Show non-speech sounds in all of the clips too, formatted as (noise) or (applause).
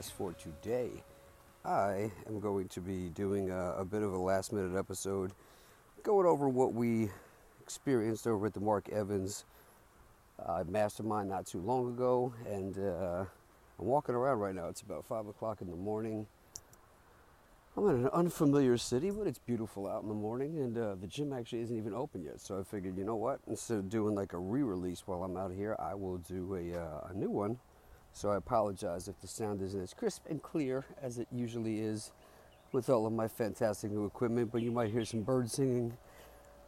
Podcast for today. I am going to be doing a, a bit of a last minute episode, going over what we experienced over at the Mark Evans uh, mastermind not too long ago. And uh, I'm walking around right now. It's about 5 o'clock in the morning. I'm in an unfamiliar city, but it's beautiful out in the morning, and uh, the gym actually isn't even open yet. So I figured, you know what? Instead of doing like a re-release while I'm out here, I will do a, uh, a new one. So I apologize if the sound isn't as crisp and clear as it usually is with all of my fantastic new equipment. But you might hear some birds singing.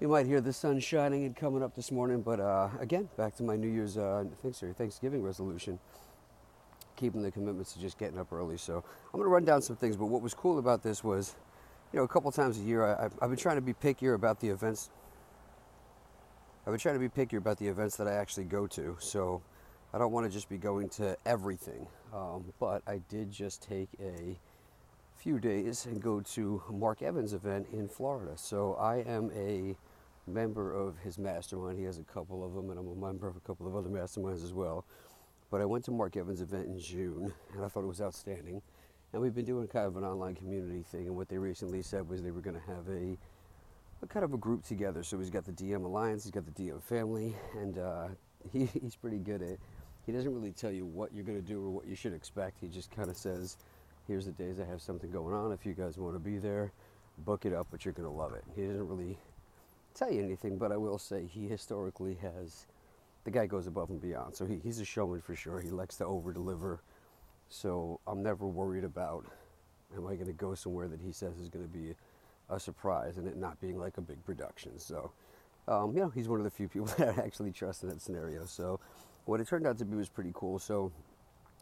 You might hear the sun shining and coming up this morning. But uh, again, back to my New Year's, uh, thanks, sorry, Thanksgiving resolution keeping the commitments to just getting up early. So I'm going to run down some things. But what was cool about this was, you know, a couple times a year, I, I've been trying to be pickier about the events. I've been trying to be pickier about the events that I actually go to. So I don't want to just be going to everything. Um, but I did just take a few days and go to Mark Evans event in Florida. So I am a member of his mastermind. He has a couple of them, and I'm a member of a couple of other masterminds as well. But I went to Mark Evans' event in June, and I thought it was outstanding. And we've been doing kind of an online community thing, and what they recently said was they were going to have a, a kind of a group together. So he's got the DM Alliance, he's got the DM family, and uh, he, he's pretty good at. He doesn't really tell you what you're going to do or what you should expect. He just kind of says, "Here's the days I have something going on. If you guys want to be there, book it up, but you're going to love it." He doesn't really tell you anything, but I will say he historically has the guy goes above and beyond. So he, he's a showman for sure. He likes to over deliver. So I'm never worried about am I going to go somewhere that he says is going to be a surprise and it not being like a big production. So, um, you know, he's one of the few people (laughs) that I actually trust in that scenario. So what it turned out to be was pretty cool. So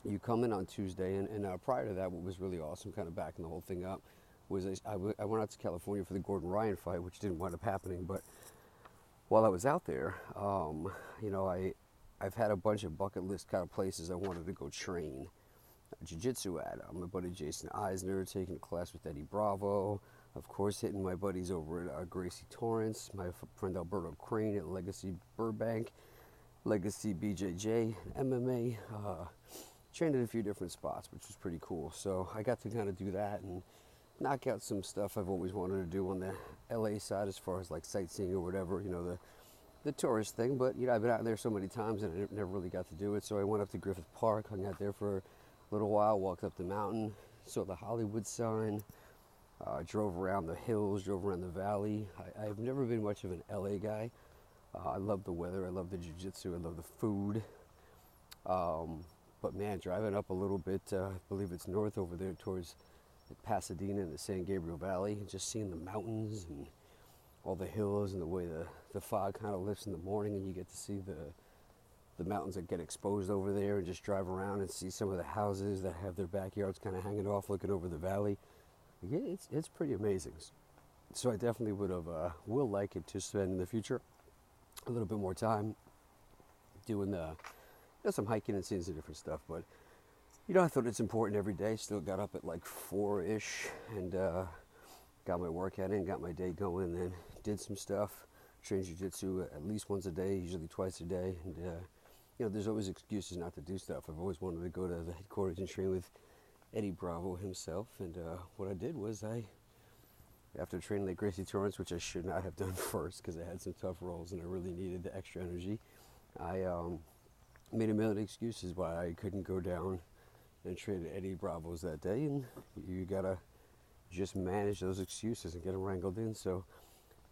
you come in on Tuesday, and, and uh, prior to that, what was really awesome, kind of backing the whole thing up, was I, went out to California for the Gordon Ryan fight, which didn't wind up happening, but while I was out there, um, you know, I, I've had a bunch of bucket list kind of places I wanted to go train jiu-jitsu at. Uh, my buddy Jason Eisner taking a class with Eddie Bravo. Of course, hitting my buddies over at uh, Gracie Torrance, my friend Alberto Crane at Legacy Burbank, Legacy BJJ, MMA. Uh, trained at a few different spots, which was pretty cool. So I got to kind of do that and knock out some stuff I've always wanted to do on the LA side as far as like sightseeing or whatever, you know, the the tourist thing. But you know, I've been out there so many times and I never really got to do it. So I went up to Griffith Park, hung out there for a little while, walked up the mountain, saw the Hollywood sign, uh, drove around the hills, drove around the valley. I, I've never been much of an LA guy. Uh, I love the weather, I love the jiu-jitsu, I love the food. Um, but man, driving up a little bit, uh, I believe it's north over there towards Pasadena and the San Gabriel Valley, and just seeing the mountains and all the hills and the way the, the fog kind of lifts in the morning, and you get to see the the mountains that get exposed over there, and just drive around and see some of the houses that have their backyards kind of hanging off, looking over the valley. Yeah, it's it's pretty amazing. So I definitely would have uh, will like it to spend in the future a little bit more time doing the you know, some hiking and seeing some different stuff, but you know, I thought it's important every day. Still got up at like four ish and uh, got my workout in, got my day going, then did some stuff. Trained jiu-jitsu at least once a day, usually twice a day. And uh, you know, there's always excuses not to do stuff. I've always wanted to go to the headquarters and train with Eddie Bravo himself. And uh, what I did was I, after training at Gracie Torrance, which I should not have done (laughs) first because I had some tough rolls and I really needed the extra energy, I um, made a million excuses why I couldn't go down and train Eddie Bravos that day, and you gotta just manage those excuses and get them wrangled in. So,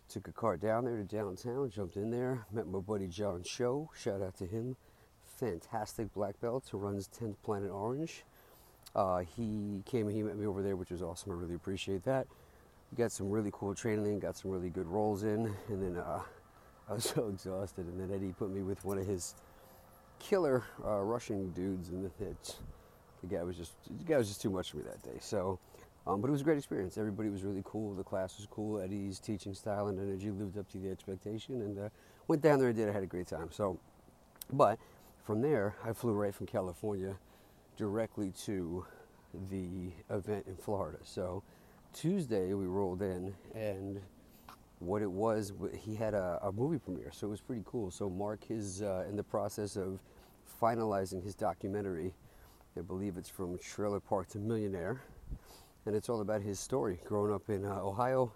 took a car down there to downtown, jumped in there, met my buddy John Show. Shout out to him, fantastic black belt who runs 10th Planet Orange. Uh, he came and he met me over there, which was awesome. I really appreciate that. Got some really cool training, got some really good rolls in, and then uh, (laughs) I was so exhausted. And then Eddie put me with one of his killer uh, Russian dudes, and it, the guy was just the guy was just too much for me that day. So, um, but it was a great experience. Everybody was really cool. The class was cool. Eddie's teaching style and energy lived up to the expectation, and uh, went down there and did. I had a great time. So, but from there, I flew right from California directly to the event in Florida. So Tuesday we rolled in, and what it was, he had a, a movie premiere, so it was pretty cool. So Mark is uh, in the process of finalizing his documentary. I believe it's from Trailer Park to Millionaire, and it's all about his story, growing up in uh, Ohio,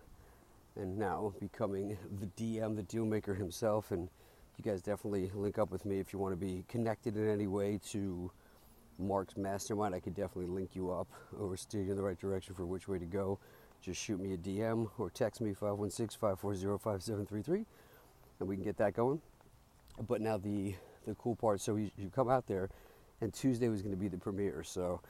and now becoming the DM, the deal maker himself. And you guys definitely link up with me if you want to be connected in any way to Mark's mastermind. I could definitely link you up or steer you in the right direction for which way to go. Just shoot me a DM or text me 516 540 5733 and we can get that going. But now the the cool part, so you, you come out there, and Tuesday was going to be the premiere. So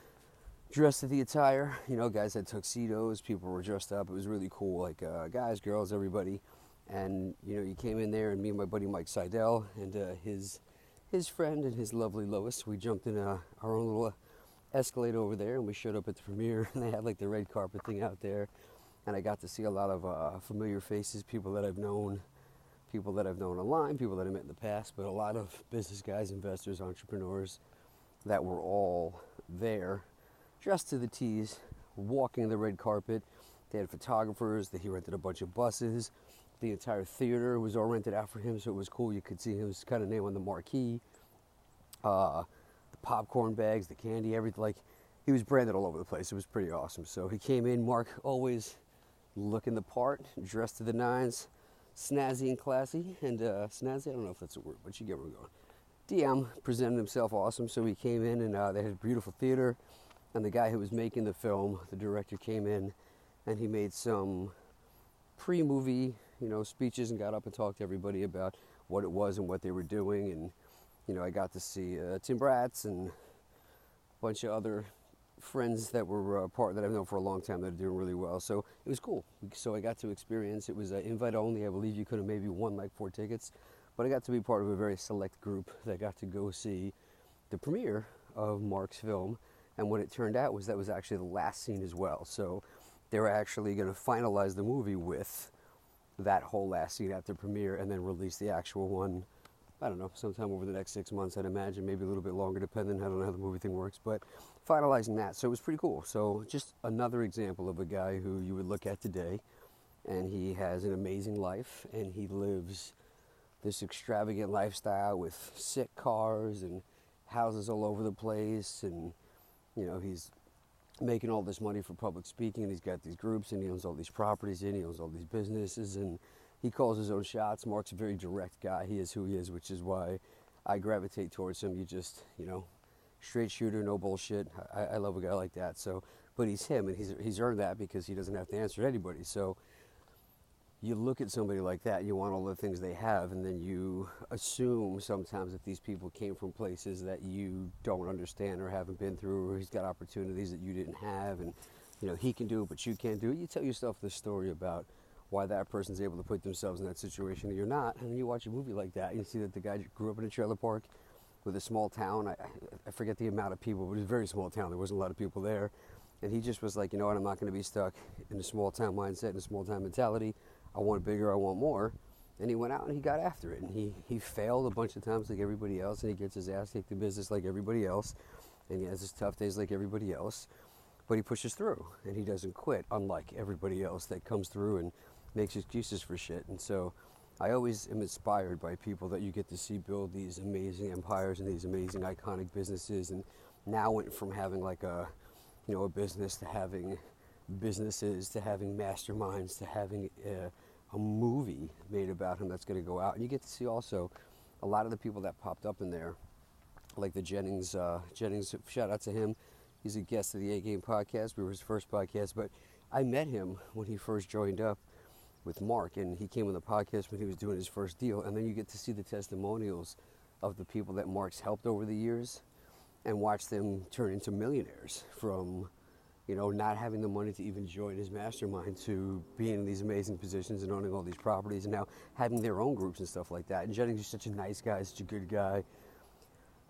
dressed to the attire, you know, guys had tuxedos, people were dressed up. It was really cool, like uh, guys, girls, everybody. And you know, you came in there, and me and my buddy Mike Seidel and uh, his his friend and his lovely Lois. We jumped in uh, our own little Escalade over there, and we showed up at the premiere. (laughs) And they had like the red carpet thing out there, and I got to see a lot of uh, familiar faces, people that I've known people that I've known online, people that I met in the past, but a lot of business guys, investors, entrepreneurs that were all there, dressed to the T's, walking the red carpet. They had photographers, that he rented a bunch of buses. The entire theater was all rented out for him, so it was cool. You could see his kind of name on the marquee. Uh, the popcorn bags, the candy, everything. Like, he was branded all over the place. It was pretty awesome. So he came in, Mark always looking the part, dressed to the nines snazzy and classy. And uh, snazzy, I don't know if that's a word, but you get where I'm going. DM presented himself awesome, so he came in and uh, they had a beautiful theater. And the guy who was making the film, the director, came in and he made some pre-movie, you know, speeches and got up and talked to everybody about what it was and what they were doing. And you know, I got to see uh, Tim Bratz and a bunch of other friends that were uh, part that I've known for a long time that are doing really well. So it was cool. So I got to experience. It was uh, invite only. I believe you could have maybe won like four tickets, but I got to be part of a very select group that got to go see the premiere of Mark's film. And what it turned out was that was actually the last scene as well. So they were actually going to finalize the movie with that whole last scene the premiere and then release the actual one I don't know, sometime over the next six months, I'd imagine, maybe a little bit longer, depending. I don't know how the movie thing works, but finalizing that. So it was pretty cool. So just another example of a guy who you would look at today, and he has an amazing life, and he lives this extravagant lifestyle with sick cars and houses all over the place, and you know he's making all this money for public speaking, and he's got these groups, and he owns all these properties, and he owns all these businesses, and he calls his own shots. Mark's a very direct guy. He is who he is, which is why I gravitate towards him. You just, you know, straight shooter, no bullshit. I, I love a guy like that. So, but he's him, and he's he's earned that because he doesn't have to answer to anybody. So, you look at somebody like that, you want all the things they have, and then you assume sometimes that these people came from places that you don't understand or haven't been through, or he's got opportunities that you didn't have, and you know he can do it, but you can't do it. You tell yourself this story about why that person's able to put themselves in that situation and you're not. And then you watch a movie like that, and you see that the guy grew up in a trailer park with a small town. I, I forget the amount of people, but it was a very small town. There wasn't a lot of people there. And he just was like, you know what, I'm not going to be stuck in a small town mindset and a small town mentality. I want bigger, I want more. And he went out and he got after it. And he, he failed a bunch of times like everybody else. And he gets his ass kicked in business like everybody else. And he has his tough days like everybody else. But he pushes through and he doesn't quit, unlike everybody else that comes through and makes excuses for shit. And so I always am inspired by people that you get to see build these amazing empires and these amazing iconic businesses and now went from having like a you know a business to having businesses to having masterminds to having a, a movie made about him that's going to go out. And you get to see also a lot of the people that popped up in there like the Jennings uh, Jennings shout out to him. He's a guest of the A Game podcast. We were his first podcast but I met him when he first joined up with Mark, and he came on the podcast when he was doing his first deal, and then you get to see the testimonials of the people that Mark's helped over the years, and watch them turn into millionaires from you know, not having the money to even join his mastermind to being in these amazing positions and owning all these properties and now having their own groups and stuff like that. And Jennings is such a nice guy, such a good guy.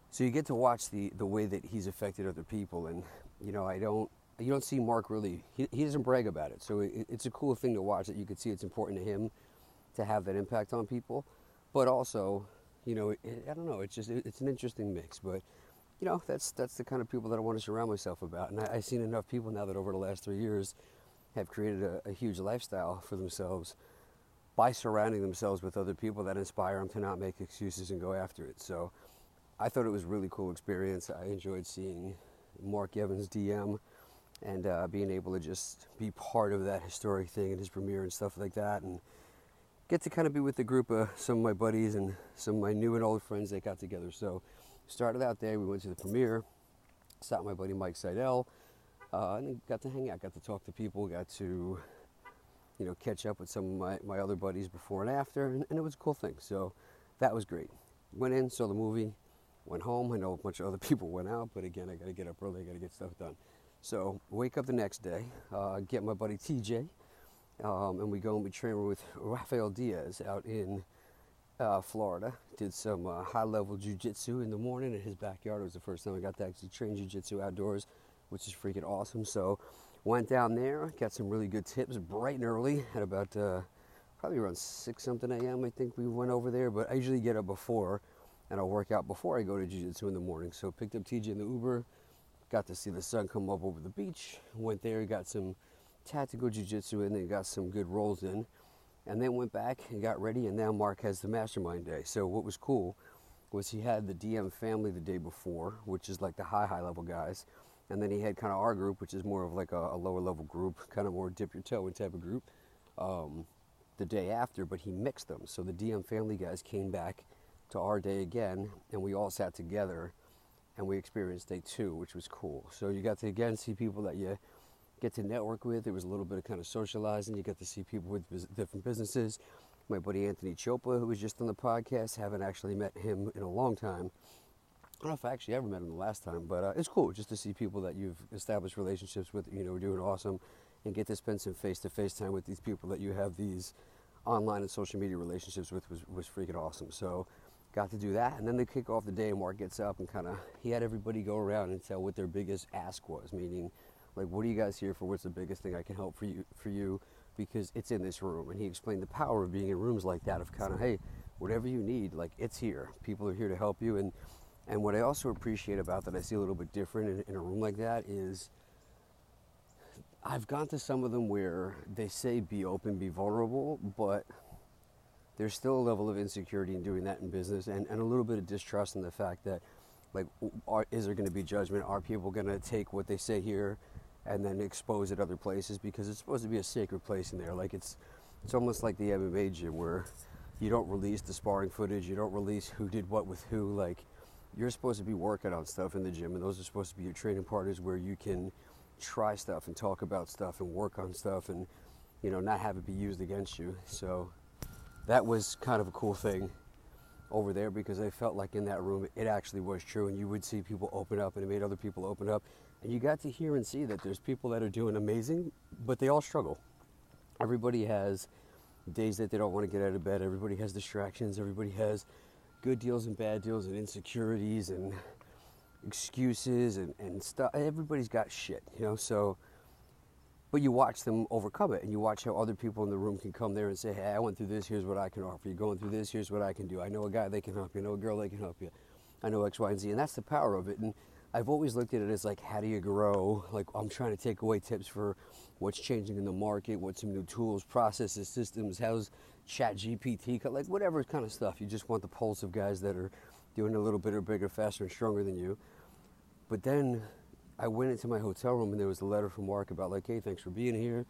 So you get to watch the, the way that he's affected other people. And, you know, I don't, you don't see Mark really, he, he doesn't brag about it. So it, it's a cool thing to watch that you can see it's important to him to have that impact on people. But also, you know, it, I don't know, it's just, it, it's an interesting mix. But, you know, that's that's the kind of people that I want to surround myself about. And I, I've seen enough people now that over the last three years have created a, a huge lifestyle for themselves by surrounding themselves with other people that inspire them to not make excuses and go after it. So I thought it was a really cool experience. I enjoyed seeing Mark Evans DM and uh, being able to just be part of that historic thing and his premiere and stuff like that and get to kind of be with a group of some of my buddies and some of my new and old friends that got together. So started out there. We went to the premiere. Saw my buddy Mike Seidel, uh, and got to hang out. Got to talk to people. Got to, you know, catch up with some of my, my other buddies before and after, and, and it was a cool thing. So that was great. Went in, saw the movie, went home. I know a bunch of other (laughs) people went out, but again, I got to get up early. I got to get stuff done. So wake up the next day, uh, get my buddy TJ, um, and we go and we train with Rafael Diaz out in uh, Florida. Did some uh, high level jujitsu in the morning in his backyard. It was the first time I got to actually train jujitsu outdoors, which is freaking awesome. So went down there, got some really good tips bright and early at about uh, probably around 6 something a.m. I think we went over there, but I usually get up before and I'll work out before I go to jujitsu in the morning. So picked up TJ in the Uber, got to see the sun come up over the beach, went there, got some tactical jujitsu and then got some good rolls in and then went back and got ready and now mark has the mastermind day. So what was cool was he had the dm family the day before which is like the high high level guys and then he had kind of our group which is more of like a, a lower level group (laughs) kind of more dip your toe in type of group um, the day after but he mixed them. So the dm family guys came back to our day again and we all sat together and we experienced day two which was cool. So you got to again see people that you get to network with. There was a little bit of kind of socializing. You got to see people with different businesses. My buddy Anthony Chopa, who was just on the podcast, haven't actually met him in a long time. I don't know if I actually ever met him the last time, but uh, it's cool just to see people that you've established relationships with. You know, doing awesome, and get to spend some face-to-face time with these people that you have these online and social media relationships with was, was freaking awesome. So got to do that, and then they kick off the day, Mark gets up and kind of he had everybody go around and tell what their biggest ask was, meaning like what are you guys here for? What's the biggest thing i can help for you for you? Because it's in this room. And he explained the power of being in rooms like that of kind of hey whatever you need like it's here. People are here to help you. And and what i also appreciate about that i see a little bit different in, in a room like that is i've gone to some of them where they say be open be vulnerable but there's still a level of insecurity in doing that in business and, and a little bit of distrust in the fact that like are, is there going to be judgment? Are people going to take what they say here and then expose it other places because it's supposed to be a sacred place in there. Like it's it's almost like the MMA gym where you don't release the sparring footage, you don't release who did what with who. Like you're supposed to be working on stuff in the gym, and those are supposed to be your training partners where you can try stuff and talk about stuff and work on stuff and you know not have it be used against you. So that was kind of a cool thing over there because I felt like in that room it actually was true, and you would see people open up, and it made other people open up, and you got to hear and see that there's people that are doing amazing, but they all struggle. Everybody has days that they don't want to get out of bed. Everybody has distractions. Everybody has good deals and bad deals and insecurities and excuses and, and stuff. Everybody's got shit, you know. So, but you watch them overcome it and you watch how other people in the room can come there and say, Hey, I went through this. Here's what I can offer you. Going through this. Here's what I can do. I know a guy that can help you. I know a girl that can help you. I know X, Y, and Z. And that's the power of it. And I've always looked at it as like, how do you grow? Like, I'm trying to take away tips for what's changing in the market, what's some new tools, processes, systems, how's Chat GPT, like whatever kind of stuff. You just want the pulse of guys that are doing a little bit or bigger, faster, and stronger than you. But then I went into my hotel room and there was a letter from Mark about like, hey, thanks for being here,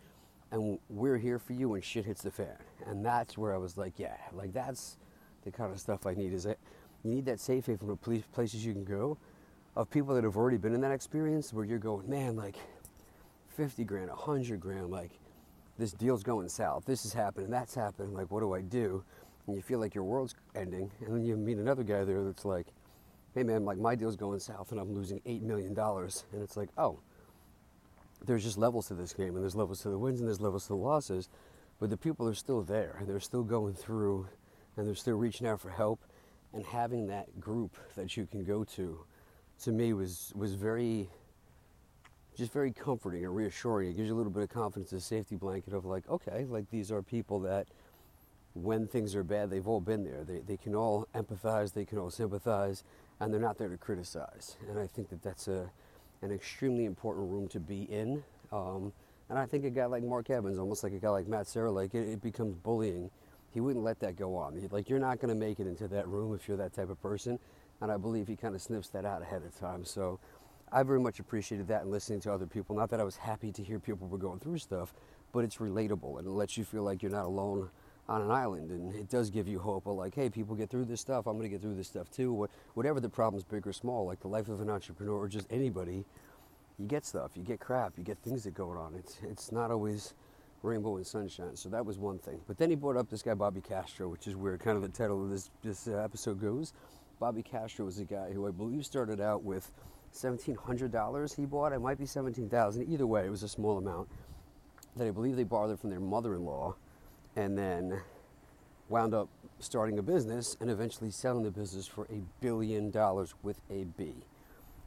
and we're here for you when shit hits the fan. And that's where I was like, yeah, like that's the kind of stuff I need. Is it? You need that safe haven of police places you can go, of people that have already been in that experience where you're going, man, like 50 grand, 100 grand, like this deal's going south, this is happening, that's happening, like what do I do? And you feel like your world's ending, and then you meet another guy there that's like, hey man, like my deal's going south and I'm losing $8 million. And it's like, oh, there's just levels to this game, and there's levels to the wins, and there's levels to the losses. But the people are still there, and they're still going through, and they're still reaching out for help, and having that group that you can go to, to me was was very, just very comforting and reassuring. It gives you a little bit of confidence, a safety blanket of like, okay, like these are people that, when things are bad, they've all been there. They they can all empathize, they can all sympathize, and they're not there to criticize. And I think that that's a an extremely important room to be in. Um, and I think a guy like Mark Evans, almost like a guy like Matt Serra, like it, it becomes bullying. He wouldn't let that go on. He, like you're not going to make it into that room if you're that type of person. And I believe he kind of sniffs that out ahead of time. So I very much appreciated that and listening to other people. Not that I was happy to hear people were going through stuff, but it's relatable and it lets you feel like you're not alone on an island. And it does give you hope of like, hey, people get through this stuff. I'm going to get through this stuff too. Whatever the problem's big or small, like the life of an entrepreneur or just anybody, you get stuff, you get crap, you get things that go on. It's it's not always rainbow and sunshine. So that was one thing. But then he brought up this guy Bobby Castro, which is where kind of the title of this this episode goes. Bobby Castro was a guy who I believe started out with seventeen hundred dollars. He bought it might be 17,000. Either way, it was a small amount that I believe they borrowed from their mother-in-law, and then wound up starting a business and eventually selling the business for a billion dollars with a B.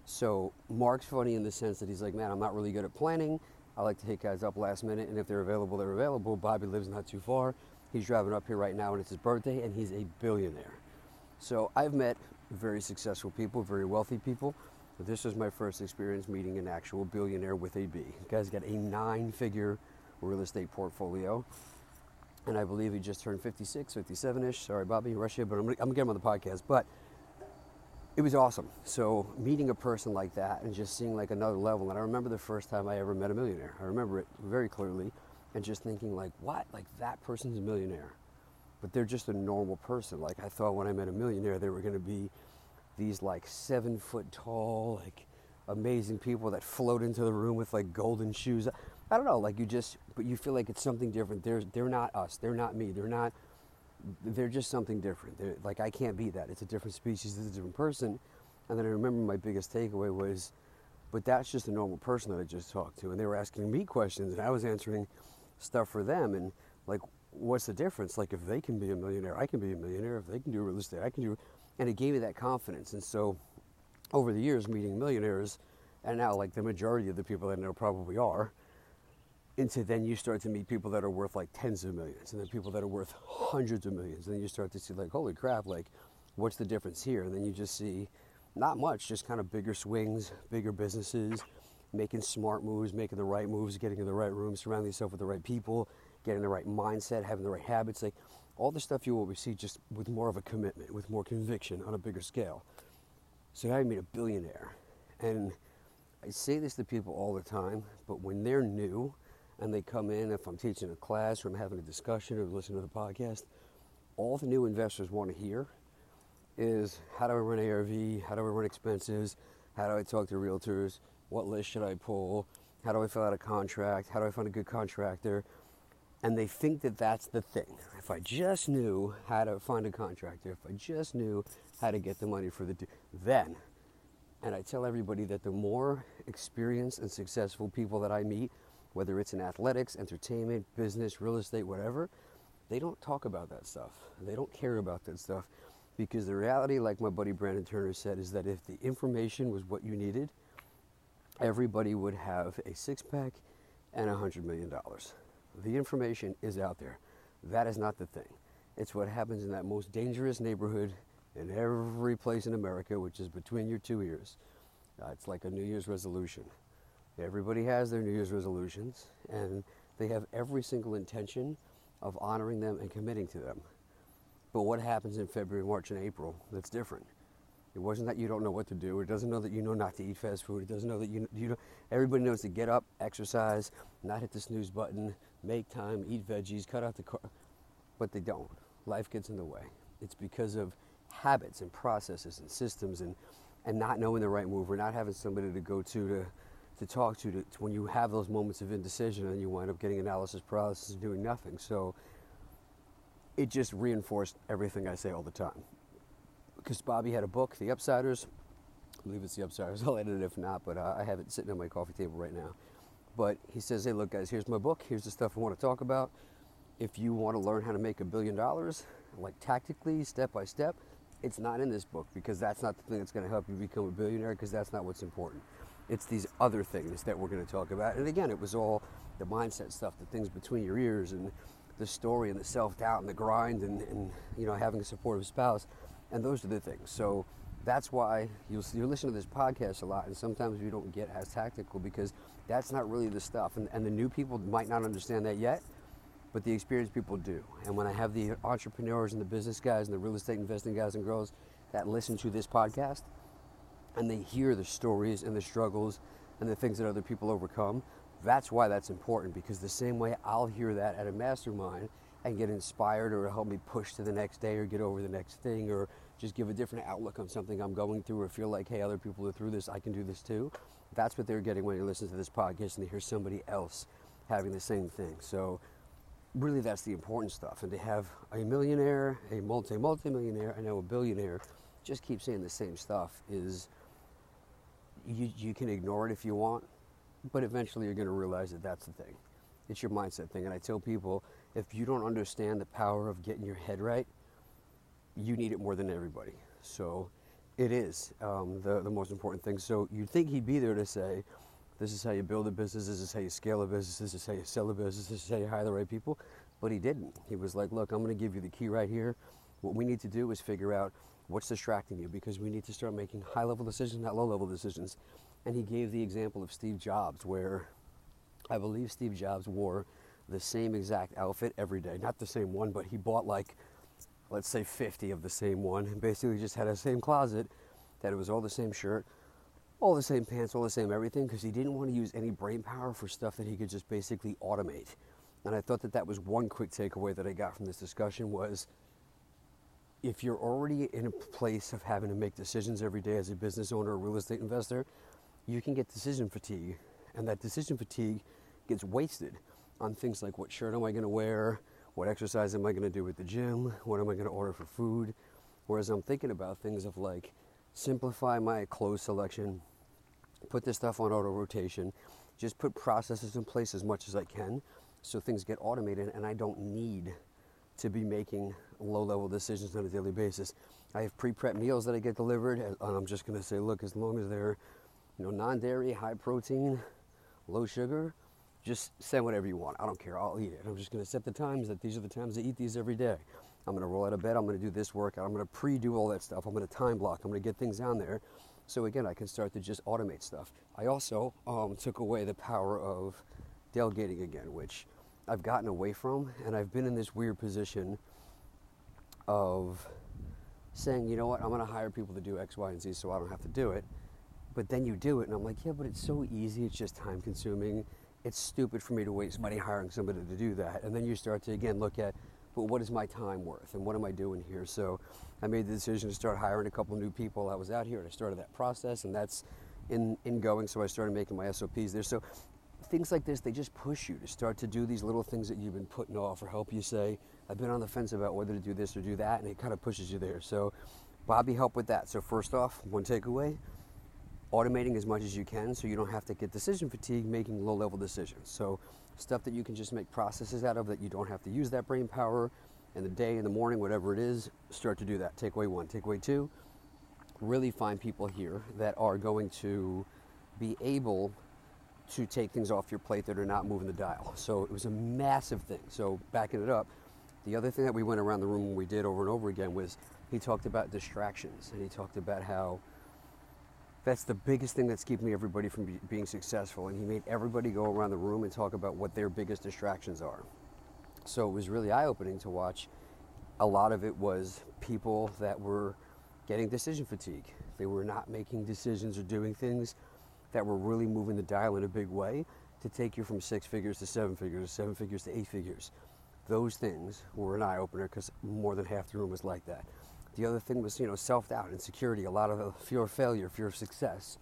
So Mark's funny in the sense that he's like, man, I'm not really good at planning. I like to hit guys up last minute, and if they're available, they're available. Bobby lives not too far. He's driving up here right now, and it's his birthday, and he's a billionaire. So I've met very successful people, very wealthy people. But this was my first experience meeting an actual billionaire with a B. Guy's got a nine-figure real estate portfolio, and I believe he just turned 56, 57-ish. Sorry, Bobby, you, but I'm I'm gonna get him on the podcast. But it was awesome. So meeting a person like that and just seeing like another level. And I remember the first time I ever met a millionaire. I remember it very clearly, and just thinking like, what? Like that person's a millionaire, but they're just a normal person. Like I thought when I met a millionaire, they were going to be these like seven foot tall, like amazing people that float into the room with like golden shoes. I don't know. Like you just, but you feel like it's something different. They're they're not us. They're not me. They're not they're just something different. They're, like I can't be that. It's a different species. It's a different person. And then I remember my biggest takeaway was, but that's just a normal person that I just talked to, and they were asking me questions, and I was answering stuff for them, and like, what's the difference? Like, if they can be a millionaire, I can be a millionaire. If they can do real estate, I can do. And it gave me that confidence. And so, over the years, meeting millionaires, and now like the majority of the people I know probably are into then you start to meet people that are worth like tens of millions and then people that are worth hundreds of millions and then you start to see like holy crap like what's the difference here and then you just see not much just kind of bigger swings bigger businesses making smart moves making the right moves getting in the right room surrounding yourself with the right people getting the right mindset having the right habits like all the stuff you will see just with more of a commitment with more conviction on a bigger scale. So now you meet a billionaire. And i say this to people all the time but when they're new and they come in if I'm teaching a class or I'm having a discussion or listening to the podcast, all the new investors want to hear is how do I run ARV, how do I run expenses, how do I talk to realtors, what list should I pull, how do I fill out a contract, how do I find a good contractor, and they think that that's the thing. If I just knew how to find a contractor, if I just knew how to get the money for the deal, then, and I tell everybody that the more experienced and successful people that I meet, whether it's in athletics, entertainment, business, real estate, whatever, they don't talk about that stuff. They don't care about that stuff because the reality, like my buddy Brandon Turner said, is that if the information was what you needed, everybody would have a six pack and a hundred million dollars. The information is out there. That is not the thing. It's what happens in that most dangerous neighborhood in every place in America, which is between your two ears. Uh, it's like a New Year's resolution. Everybody has their New Year's resolutions, and they have every single intention of honoring them and committing to them. But what happens in February, March, and April that's different? It wasn't that you don't know what to do. It doesn't know that you know not to eat fast food. It doesn't know that you, you know, everybody knows to get up, exercise, not hit the snooze button, make time, eat veggies, cut out the car. But they don't. Life gets in the way. It's because of habits and processes and systems and, and not knowing the right move or not having somebody to go to to, to talk to, to, to when you have those moments of indecision and you wind up getting analysis paralysis and doing nothing. So it just reinforced everything I say all the time. Because Bobby had a book, The Upsiders. I believe it's The Upsiders. (laughs) I'll edit it if not, but uh, I have it sitting on my coffee table right now. But he says, hey, look, guys, here's my book. Here's the stuff I want to talk about. If you want to learn how to make a billion dollars, like tactically, step by step, it's not in this book because that's not the thing that's going to help you become a billionaire because that's not what's important. It's these other things that we're going to talk about. And again, it was all the mindset stuff, the things between your ears, and the story, and the self doubt, and the grind, and, and you know having a supportive spouse. And those are the things. So that's why you'll, you listen to this podcast a lot, and sometimes we don't get as tactical because that's not really the stuff. And, and the new people might not understand that yet, but the experienced people do. And when I have the entrepreneurs and the business guys and the real estate investing guys and girls that listen to this podcast, and they hear the stories and the struggles and the things that other people overcome, that's why that's important because the same way I'll hear that at a mastermind and get inspired or help me push to the next day or get over the next thing or just give a different outlook on something I'm going through or feel like, hey, other people are through this, I can do this too. That's what they're getting when they listen to this podcast and they hear somebody else having the same thing. So really that's the important stuff. And to have a millionaire, a multi multi millionaire, I know a billionaire, just keep saying the same stuff is you, you can ignore it if you want, but eventually you're going to realize that that's the thing. It's your mindset thing. And I tell people if you don't understand the power of getting your head right, you need it more than everybody. So it is um, the, the most important thing. So you'd think he'd be there to say, this is how you build a business, this is how you scale a business, this is how you sell a business, this is how you hire the right people. But he didn't. He was like, look, I'm going to give you the key right here. What we need to do is figure out what's distracting you because we need to start making high level decisions, not low level decisions. And he gave the example of Steve Jobs, where I believe Steve Jobs wore the same exact outfit every day. Not the same one, but he bought like, let's say 50 of the same one and basically just had a same closet that it was all the same shirt, all the same pants, all the same everything because he didn't want to use any brain power for stuff that he could just basically automate. And I thought that that was one quick takeaway that I got from this discussion was if you're already in a place of having to make decisions every day as a business owner or real estate investor, you can get decision fatigue. And that decision fatigue gets wasted on things like what shirt am I going to wear, what exercise am I going to do at the gym, what am I going to order for food. Whereas I'm thinking about things of like simplify my clothes selection, put this stuff on auto rotation, just put processes in place as much as I can so things get automated and I don't need to be making low level decisions on a daily basis. I have pre prep meals that I get delivered, and I'm just going to say, look, as long as they're you know, non dairy, high protein, low sugar, just send whatever you want. I don't care. I'll eat it. I'm just going to set the times that these are the times I eat these every day. I'm going to roll out of bed. I'm going to do this workout. I'm going to pre do all that stuff. I'm going to time block. I'm going to get things down there. So again, I can start to just automate stuff. I also um, took away the power of delegating again, which I've gotten away from, and I've been in this weird position of saying, you know what, I'm going to hire people to do X, Y, and Z so I don't have to do it. But then you do it, and I'm like, yeah, but it's so easy. It's just time consuming. It's stupid for me to waste money hiring somebody to do that. And then you start to again look at, but what is my time worth, and what am I doing here? So I made the decision to start hiring a couple new people. I was out here, and I started that process, and that's in in going. So I started making my SOPs there. So things like this, they just push you to start to do these little things that you've been putting off or help you say, I've been on the fence about whether to do this or do that, and it kind of pushes you there. So Bobby helped with that. So first off, one takeaway, automating as much as you can so you don't have to get decision fatigue making low level decisions. So stuff that you can just make processes out of that you don't have to use that brain power in the day, in the morning, whatever it is, start to do that. Takeaway one. Takeaway two, really find people here that are going to be able to take things off your plate that are not moving the dial. So it was a massive thing. So backing it up, the other thing that we went around the room we did over and over again was he talked about distractions and he talked about how that's the biggest thing that's keeping everybody from be- being successful. And he made everybody go around the room and talk about what their biggest distractions are. So it was really eye opening to watch. A lot of it was people that were getting decision fatigue. They were not making decisions or doing things that were really moving the dial in a big way to take you from six figures to seven figures, seven figures to eight figures. Those things were an eye opener because more than half the room was like that. The other thing was, you know, self doubt, insecurity, a lot of uh, fear of failure, fear of success.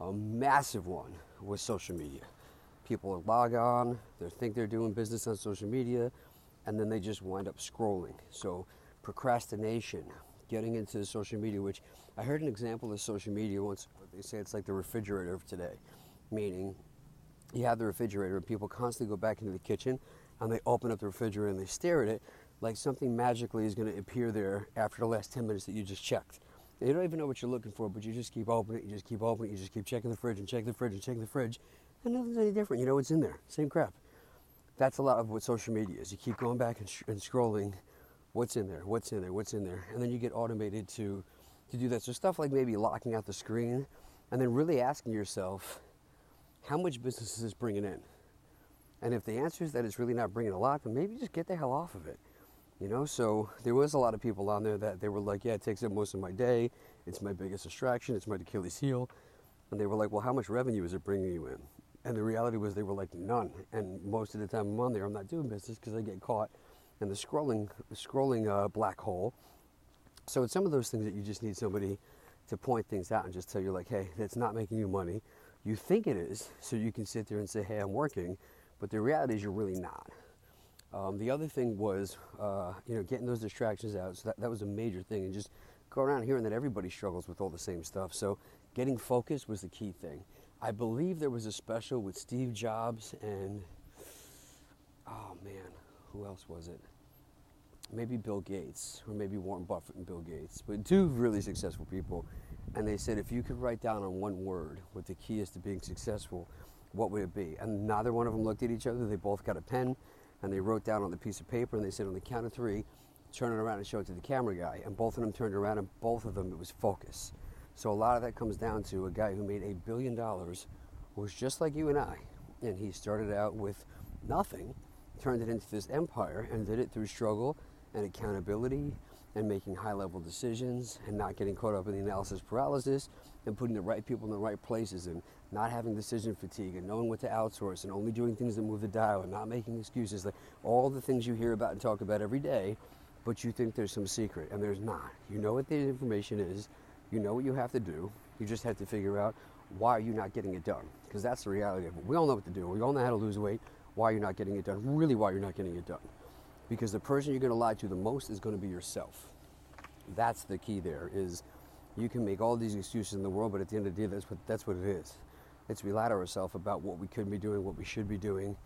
A massive one was social media. People log on, they think they're doing business on social media, and then they just wind up scrolling. So, procrastination, getting into social media, which I heard an example of social media once. They say it's like the refrigerator of today, meaning you have the refrigerator and people constantly go back into the kitchen and they open up the refrigerator and they stare at it like something magically is going to appear there after the last 10 minutes that you just checked. And you don't even know what you're looking for, but you just keep opening it, you just keep opening it, you just keep checking the fridge and checking the fridge and checking the fridge, and nothing's any different. You know what's in there. Same crap. That's a lot of what social media is. You keep going back and, sh- and scrolling what's in there, what's in there, what's in there, and then you get automated to, to do that. So stuff like maybe locking out the screen and then really asking yourself, how much business is this bringing in? And if the answer is that it's really not bringing a lot, then maybe just get the hell off of it. You know, so there was a lot of people on there that they were like, yeah, it takes up most of my day. It's my biggest distraction. It's my Achilles heel. And they were like, well, how much revenue is it bringing you in? And the reality was they were like, none. And most of the time I'm on there, I'm not doing business because I get caught in the scrolling, scrolling uh, black hole. So it's some of those things that you just need somebody to point things out and just tell you like, hey, that's not making you money. You think it is, so you can sit there and say, hey, I'm working, but the reality is you're really not. Um, the other thing was, uh, you know, getting those distractions out. So that, that was a major thing, and just go around hearing that everybody struggles with all the same stuff. So getting focused was the key thing. I believe there was a special with Steve Jobs and, oh man, who else was it? Maybe Bill Gates, or maybe Warren Buffett and Bill Gates, but two really successful people. And they said, if you could write down on one word what the key is to being successful, what would it be? And neither one of them looked at each other. They both got a pen and they wrote down on the piece of paper and they said on the count of three, turn it around and show it to the camera guy. And both of them turned around and both of them it was focus. So a lot of that comes down to a guy who made a billion dollars was just like you and I. And he started out with nothing, turned it into this empire and did it through struggle and accountability and making high level decisions and not getting caught up in the analysis paralysis and putting the right people in the right places and not having decision fatigue and knowing what to outsource and only doing things that move the dial and not making excuses. Like all the things you hear about and talk about every day but you think there's some secret and there's not. You know what the information is. You know what you have to do. You just have to figure out why are you not getting it done because that's the reality of it. We all know what to do. We all know how to lose weight. Why you're not getting it done. Really why you're not getting it done because the person you're going to lie to the most is going to be yourself. That's the key there is you can make all these excuses in the world but at the end of the day that's what that's what it is. It's we lie to ourselves about what we could be doing what we should be doing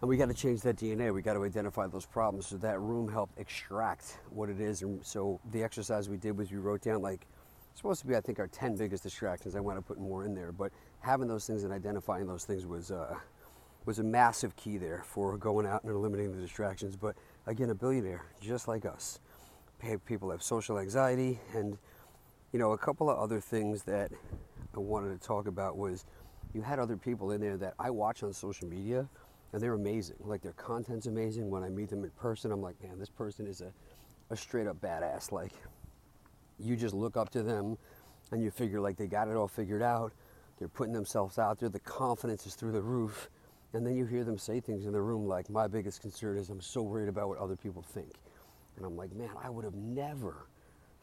and we got to change that dna we got to identify those problems so that room helped extract what it is and so the exercise we did was we wrote down like supposed to be i think our 10 biggest distractions. I want to put more in there but having those things and identifying those things was uh, was a massive key there for going out and eliminating the distractions. But again a billionaire just like us people have social anxiety and you know a couple of other things that i wanted to talk about was you had other people in there that i watch on social media and they're amazing. Like their content's amazing. When i meet them in person i'm like man this person is a, a straight up badass. Like you just look up to them and you figure like they got it all figured out. They're putting themselves out there. The confidence is through the roof and then you hear them say things in the room like my biggest concern is i'm so worried about what other people think and I'm like, man, I would have never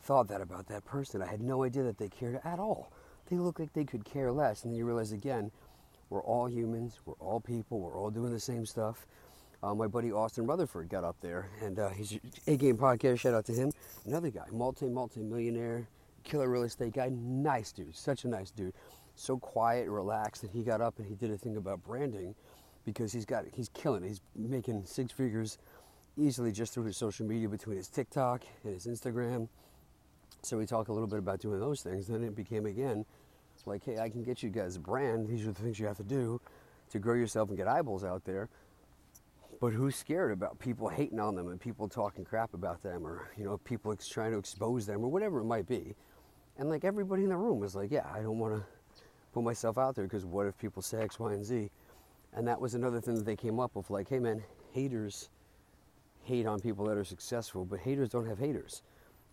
thought that about that person. I had no idea that they cared at all. They look like they could care less. And then you realize again, we're all humans, we're all people, we're all doing the same stuff. Uh, my buddy Austin Rutherford got up there, and uh, he's a game podcast. Shout out to him. Another guy, multi multi millionaire, killer real estate guy, nice dude, such a nice dude, so quiet, relaxed. And he got up and he did a thing about branding because he's got he's killing. It. He's making six figures easily just through his social media between his TikTok and his Instagram. So we talk a little bit about doing those things. Then it became again like, hey, I can get you guys a brand. These are the things you have to do to grow yourself and get eyeballs out there. But who's scared about people hating on them and people talking crap about them or, you know, people trying to expose them or whatever it might be? And like everybody in the room was like, yeah, I don't want to put myself out there because what if people say X, Y, and Z? And that was another thing that they came up with like, hey man, haters hate on people that are successful, but haters don't have haters.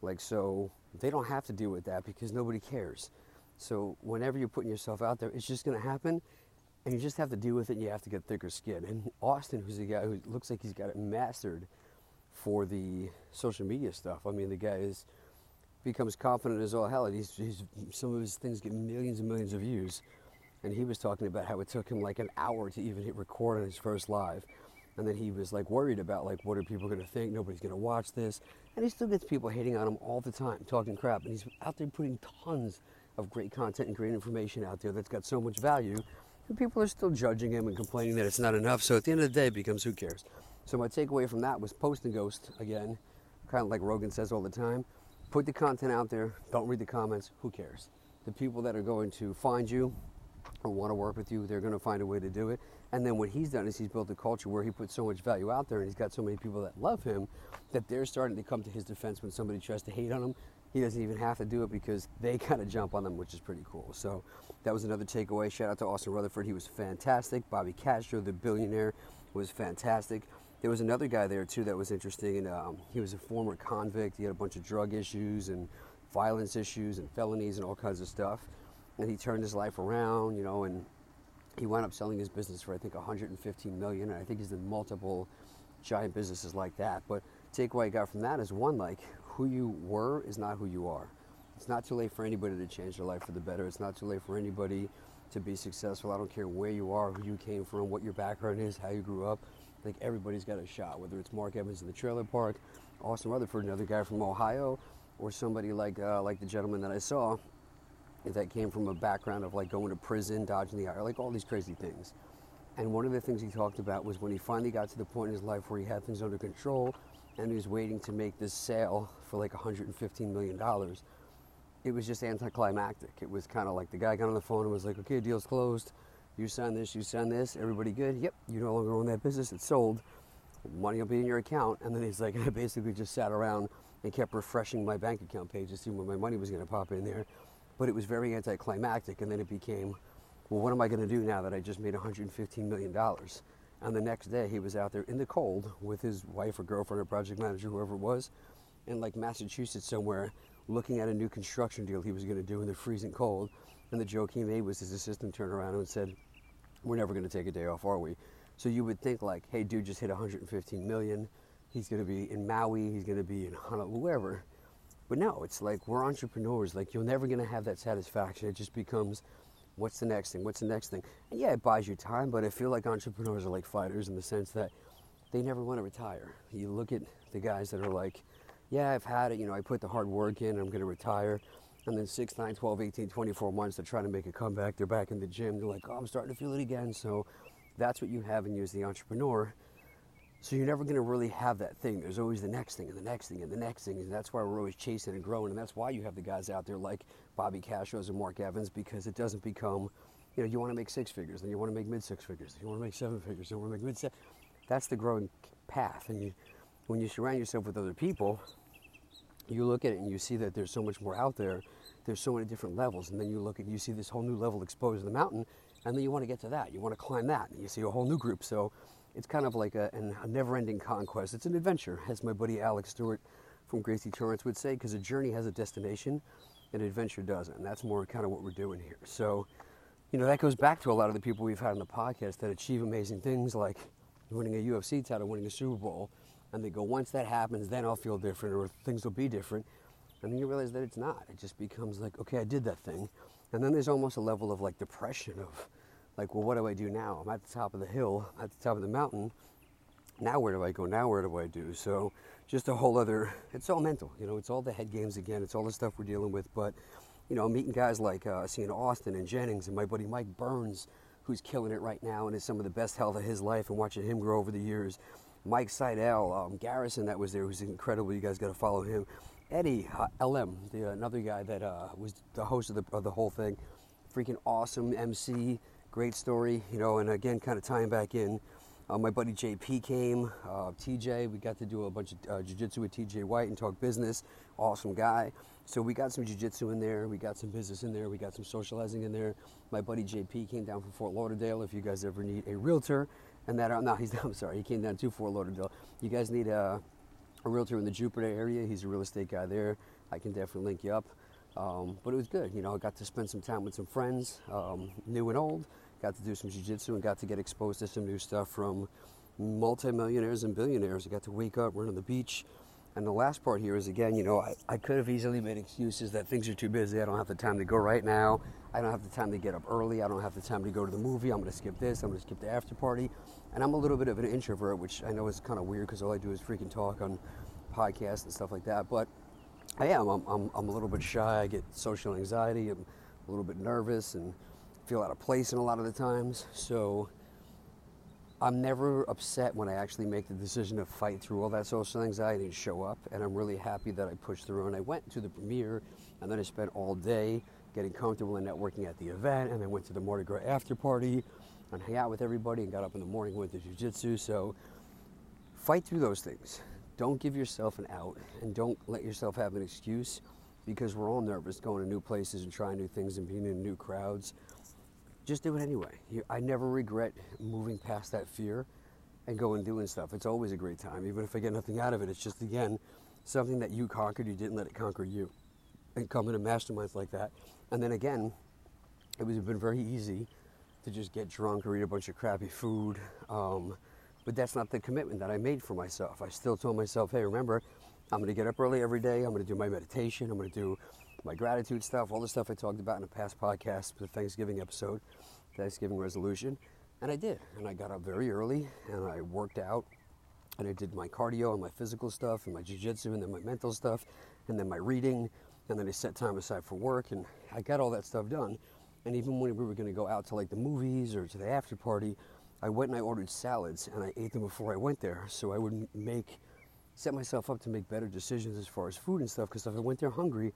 Like, so they don't have to deal with that because nobody cares. So, whenever you're putting yourself out there, it's just going to happen, and you just have to deal with it. and You have to get thicker skin. And Austin, who's a guy who looks like he's got it mastered for the social media stuff. I mean, the guy is becomes confident as all hell. He's, he's some of his things get millions and millions of views. And he was talking about how it took him like an hour to even hit record on his first live and then he was like worried about like what are people going to think nobody's going to watch this and he still gets people hating on him all the time talking crap and he's out there putting tons of great content and great information out there that's got so much value but people are still judging him and complaining that it's not enough. So at the end of the day, it becomes who cares. So my takeaway from that was post and ghost again, kind of like Rogan says all the time. Put the content out there. Don't read the comments. Who cares? The people that are going to find you or want to work with you, they're going to find a way to do it. And then what he's done is he's built a culture where he puts so much value out there and he's got so many people that love him that they're starting to come to his defense when somebody tries to hate on him. He doesn't even have to do it because they (laughs) kind of jump on them, which is pretty cool. So that was another takeaway. Shout out to Austin Rutherford. He was fantastic. Bobby Castro, the billionaire, was fantastic. There was another guy there too that was interesting, and um, he was a former convict. He had a bunch of drug issues and violence issues and felonies and all kinds of stuff. And he turned his life around, you know, and he wound up selling his business for I think 115 million. And I think he's in multiple giant businesses like that. But takeaway I got from that is one, like who you were is not who you are. It's not too late for anybody to change their life for the better. It's not too late for anybody to be successful. I don't care where you are, who you came from, what your background is, how you grew up. Like everybody's got a shot, whether it's Mark Evans in the trailer park, Austin Rutherford, another guy from Ohio, or somebody like uh, like the gentleman that I saw that came from a background of like going to prison, dodging the IR, like all these crazy things. And one of the things he talked about was when he finally got to the point in his life where he had things under control and he was waiting to make this sale for like 115 million dollars. It was just anticlimactic. It was kind of like the guy got on the phone and was like, "Okay, deal's closed. You sign this, you sign this. Everybody good? Yep. You no longer own that business. It's sold. Money will be in your account." And then he's like, I (laughs) basically just sat around and kept refreshing my bank account page to see when my money was going to pop in there. But it was very anticlimactic, and then it became, well, what am I going to do now that I just made 115 million dollars? And the next day, he was out there in the cold with his wife or girlfriend or project manager, whoever it was, in like Massachusetts somewhere, looking at a new construction deal he was going to do in the freezing cold. And the joke he made was his assistant turned around and said, "We're never going to take a day off, are we?" So you would think like, "Hey, dude, just hit 115 million. He's going to be in Maui. He's going to be in Honolulu, wherever." But no, it's like we're entrepreneurs. Like you're never going to have that satisfaction. It just becomes what's the next thing? What's the next thing? And yeah, it buys you time, but I feel like entrepreneurs are like fighters in the sense that they never want to retire. You look at the guys that are like, yeah, I've had it, you know, I put the hard work in, I'm going to retire. And then 6, 9, 12, 18, 24 months, they're trying to make a comeback. They're back in the gym. They're like, oh, I'm starting to feel it again. So that's what you have in you as the entrepreneur. So you're never going to really have that thing. There's always the next thing and the next thing and the next thing. And that's why we're always chasing and growing. And that's why you have the guys out there like Bobby Castros and Mark Evans because it doesn't become, you know, you want to make six figures, then you want to make mid six figures, then you want to make seven figures, then you want to make mid seven. That's the growing path. And you, when you surround yourself with other people, you look at it and you see that there's so much more out there. There's so many different levels. And then you look at, you see this whole new level exposed in the mountain. And then you want to get to that. You want to climb that. And you see a whole new group. So it's kind of like a, an, a never ending conquest. It's an adventure, as my buddy Alex Stewart from Gracie Torrance would say, because a journey has a destination an adventure doesn't. And that's more kind of what we're doing here. So, you know, that goes back to a lot of the people we've had on the podcast that achieve amazing things like winning a UFC title, winning a Super Bowl. And they go, once that happens, then I'll feel different or things will be different. And then you realize that it's not. It just becomes like, okay, I did that thing. And then there's almost a level of like depression of like, well, what do I do now? I'm at the top of the hill, at the top of the mountain. Now where do I go? Now where do I do? So just a whole other, it's all mental. You know, it's all the head games again. It's all the stuff we're dealing with. But, you know, meeting guys like uh, seeing Austin and Jennings and my buddy Mike Burns, who's killing it right now and is some of the best health of his life and watching him grow over the years. Mike Seidel, um, Garrison that was there, who's incredible. You guys got to follow him. Eddie uh, LM, the, another guy that uh, was the host of the, of the whole thing, freaking awesome MC, great story, you know, and again, kind of tying back in. Uh, my buddy JP came, uh, TJ, we got to do a bunch of uh, jiu-jitsu with TJ White and talk business, awesome guy. So we got some jiu-jitsu in there, we got some business in there, we got some socializing in there. My buddy JP came down from Fort Lauderdale if you guys ever need a realtor. And that, (laughs) no, he's, I'm sorry, he came down to Fort Lauderdale. You guys need a, a realtor in the Jupiter area, he's a real estate guy there. I can definitely link you up. Um, but it was good, you know, I got to spend some time with some friends, um, new and old got to do some jiu-jitsu and got to get exposed to some new stuff from multimillionaires and billionaires. I got to wake up, run on the beach. And the last part here is again, you know, I, I could have easily made excuses that things are too busy. I don't have the time to go right now. I don't have the time to get up early. I don't have the time to go to the movie. I'm going to skip this. I'm going to skip the after party. And I'm a little bit of an introvert, which I know is kind of weird because all I do is freaking talk on podcasts and stuff like that. But I am. I'm, I'm, I'm a little bit shy. I get social anxiety. I'm a little bit nervous and feel out of place in a lot of the times. So I'm never upset when I actually make the decision to fight through all that social anxiety and show up. And I'm really happy that I pushed through and I went to the premiere and then I spent all day getting comfortable and networking at the event and then went to the Mardi Gras after party and hang out with everybody and got up in the morning, went to jujitsu. So fight through those things. Don't give yourself an out and don't let yourself have an excuse because we're all nervous going to new places and trying new things and being in new crowds just do it anyway. You, I never regret moving past that fear and going doing stuff. It's always a great time, even if I get nothing out of it. It's just again something that you conquered. You didn't let it conquer you. And coming to masterminds like that, and then again, it was have been very easy to just get drunk or eat a bunch of crappy food. Um, but that's not the commitment that I made for myself. I still told myself, hey, remember, I'm going to get up early every day. I'm going to do my meditation. I'm going to do my gratitude stuff, all the stuff I talked about in a past podcast, the Thanksgiving episode, Thanksgiving resolution. And I did. And I got up very early and I worked out and I did my cardio and my physical stuff and my jiu-jitsu and then my mental stuff and then my reading and then I set time aside for work and I got all that stuff done. And even when we were going to go out to like the movies or to the after party, I went and I ordered salads and I ate them before I went there so I would make set myself up to make better decisions as far as food and stuff because if I went there hungry,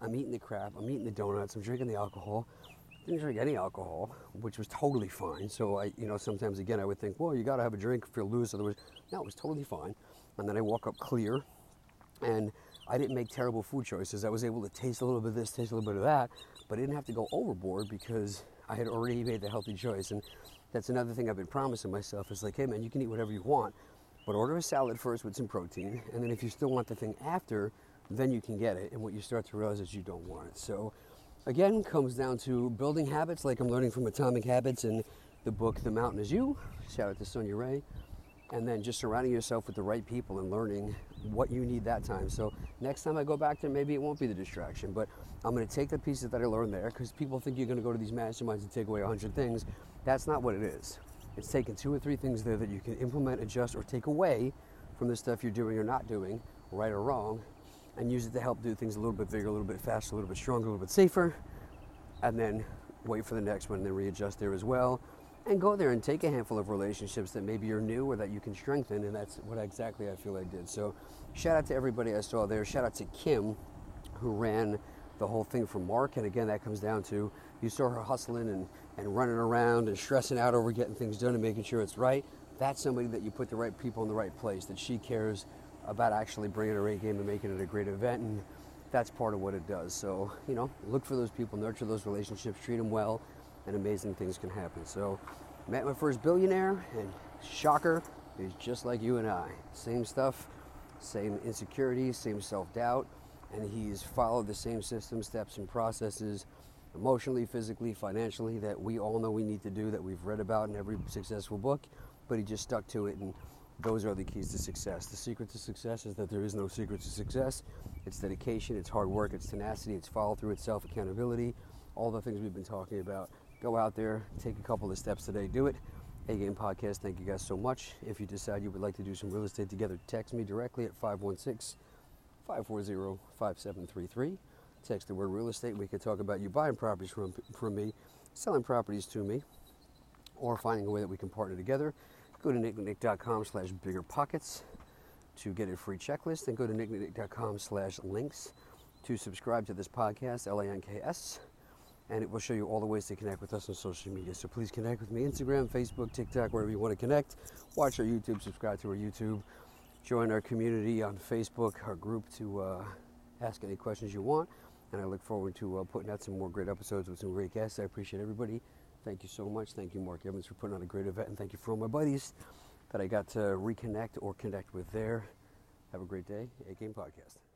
I'm eating the crap, I'm eating the donuts, I'm drinking the alcohol. Didn't drink any alcohol, which was totally fine. So I, you know, sometimes again I would think, well, you got to have a drink if you're loose. Otherwise, no, it was totally fine. And then I woke up clear, and I didn't make terrible food choices. I was able to taste a little bit of this, taste a little bit of that, but I didn't have to go overboard because I had already made the healthy choice. And that's another thing I've been promising myself is like, hey man, you can eat whatever you want, but order a salad first with some protein, and then if you still want the thing after, then you can get it. And what you start to realize is you don't want it. So, again, comes down to building habits, like I'm learning from Atomic Habits in the book The Mountain Is You. Shout out to Sonia Ray. And then just surrounding yourself with the right people and learning what you need that time. So next time I go back there, maybe it won't be the distraction, but I'm going to take the pieces that I learned there because people think you're going to go to these masterminds and take away 100 things. That's not what it is. It's taking two or three things there that you can implement, adjust, or take away from the stuff you're doing or not doing, right or wrong, and use it to help do things a little bit bigger, a little bit faster, a little bit stronger, a little bit safer, and then wait for the next one and then readjust there as well. And go there and take a handful of relationships that maybe you're new or that you can strengthen, and that's what exactly I feel I did. So, shout out to everybody I saw there. Shout out to Kim, who ran the whole thing for Mark. And again, that comes down to you saw her hustling and, and running around and stressing out over getting things done and making sure it's right. That's somebody that you put the right people in the right place, that she cares about actually bringing a great game and making it a great event. And that's part of what it does. So, you know, look for those people, nurture those relationships, treat them well, and amazing things can happen. So, met my first billionaire, and shocker, he's just like you and I. Same stuff, same insecurities, same self doubt, and he's followed the same system, steps, and processes emotionally, physically, financially that we all know we need to do, that we've read about in every successful book, but he just stuck to it and those are the keys to success. The secret to success is that there is no secret to success. It's dedication, it's hard work, it's tenacity, it's follow through, it's self accountability, all the things we've been talking about. Go out there, take a couple of steps today, do it. A Game Podcast, thank you guys so much. If you decide you would like to do some real estate together, text me directly at 516 540 5733. Text the word real estate. We could talk about you buying properties from, from me, selling properties to me, or finding a way that we can partner together. Go to nicknick.com slash bigger pockets to get a free checklist and go to nicknick.com slash links to subscribe to this podcast, L-A-N-K-S, and it will show you all the ways to connect with us on social media. So please connect with me, Instagram, Facebook, TikTok, wherever you want to connect. Watch our YouTube, subscribe to our YouTube, join our community on Facebook, our group to uh, ask any questions you want. And I look forward to uh, putting out some more great episodes with some great guests. I appreciate everybody. Thank you so much. Thank you, Mark Evans, for putting on a great event. And thank you for all my buddies that I got to reconnect or connect with there. Have a great day. A Game Podcast.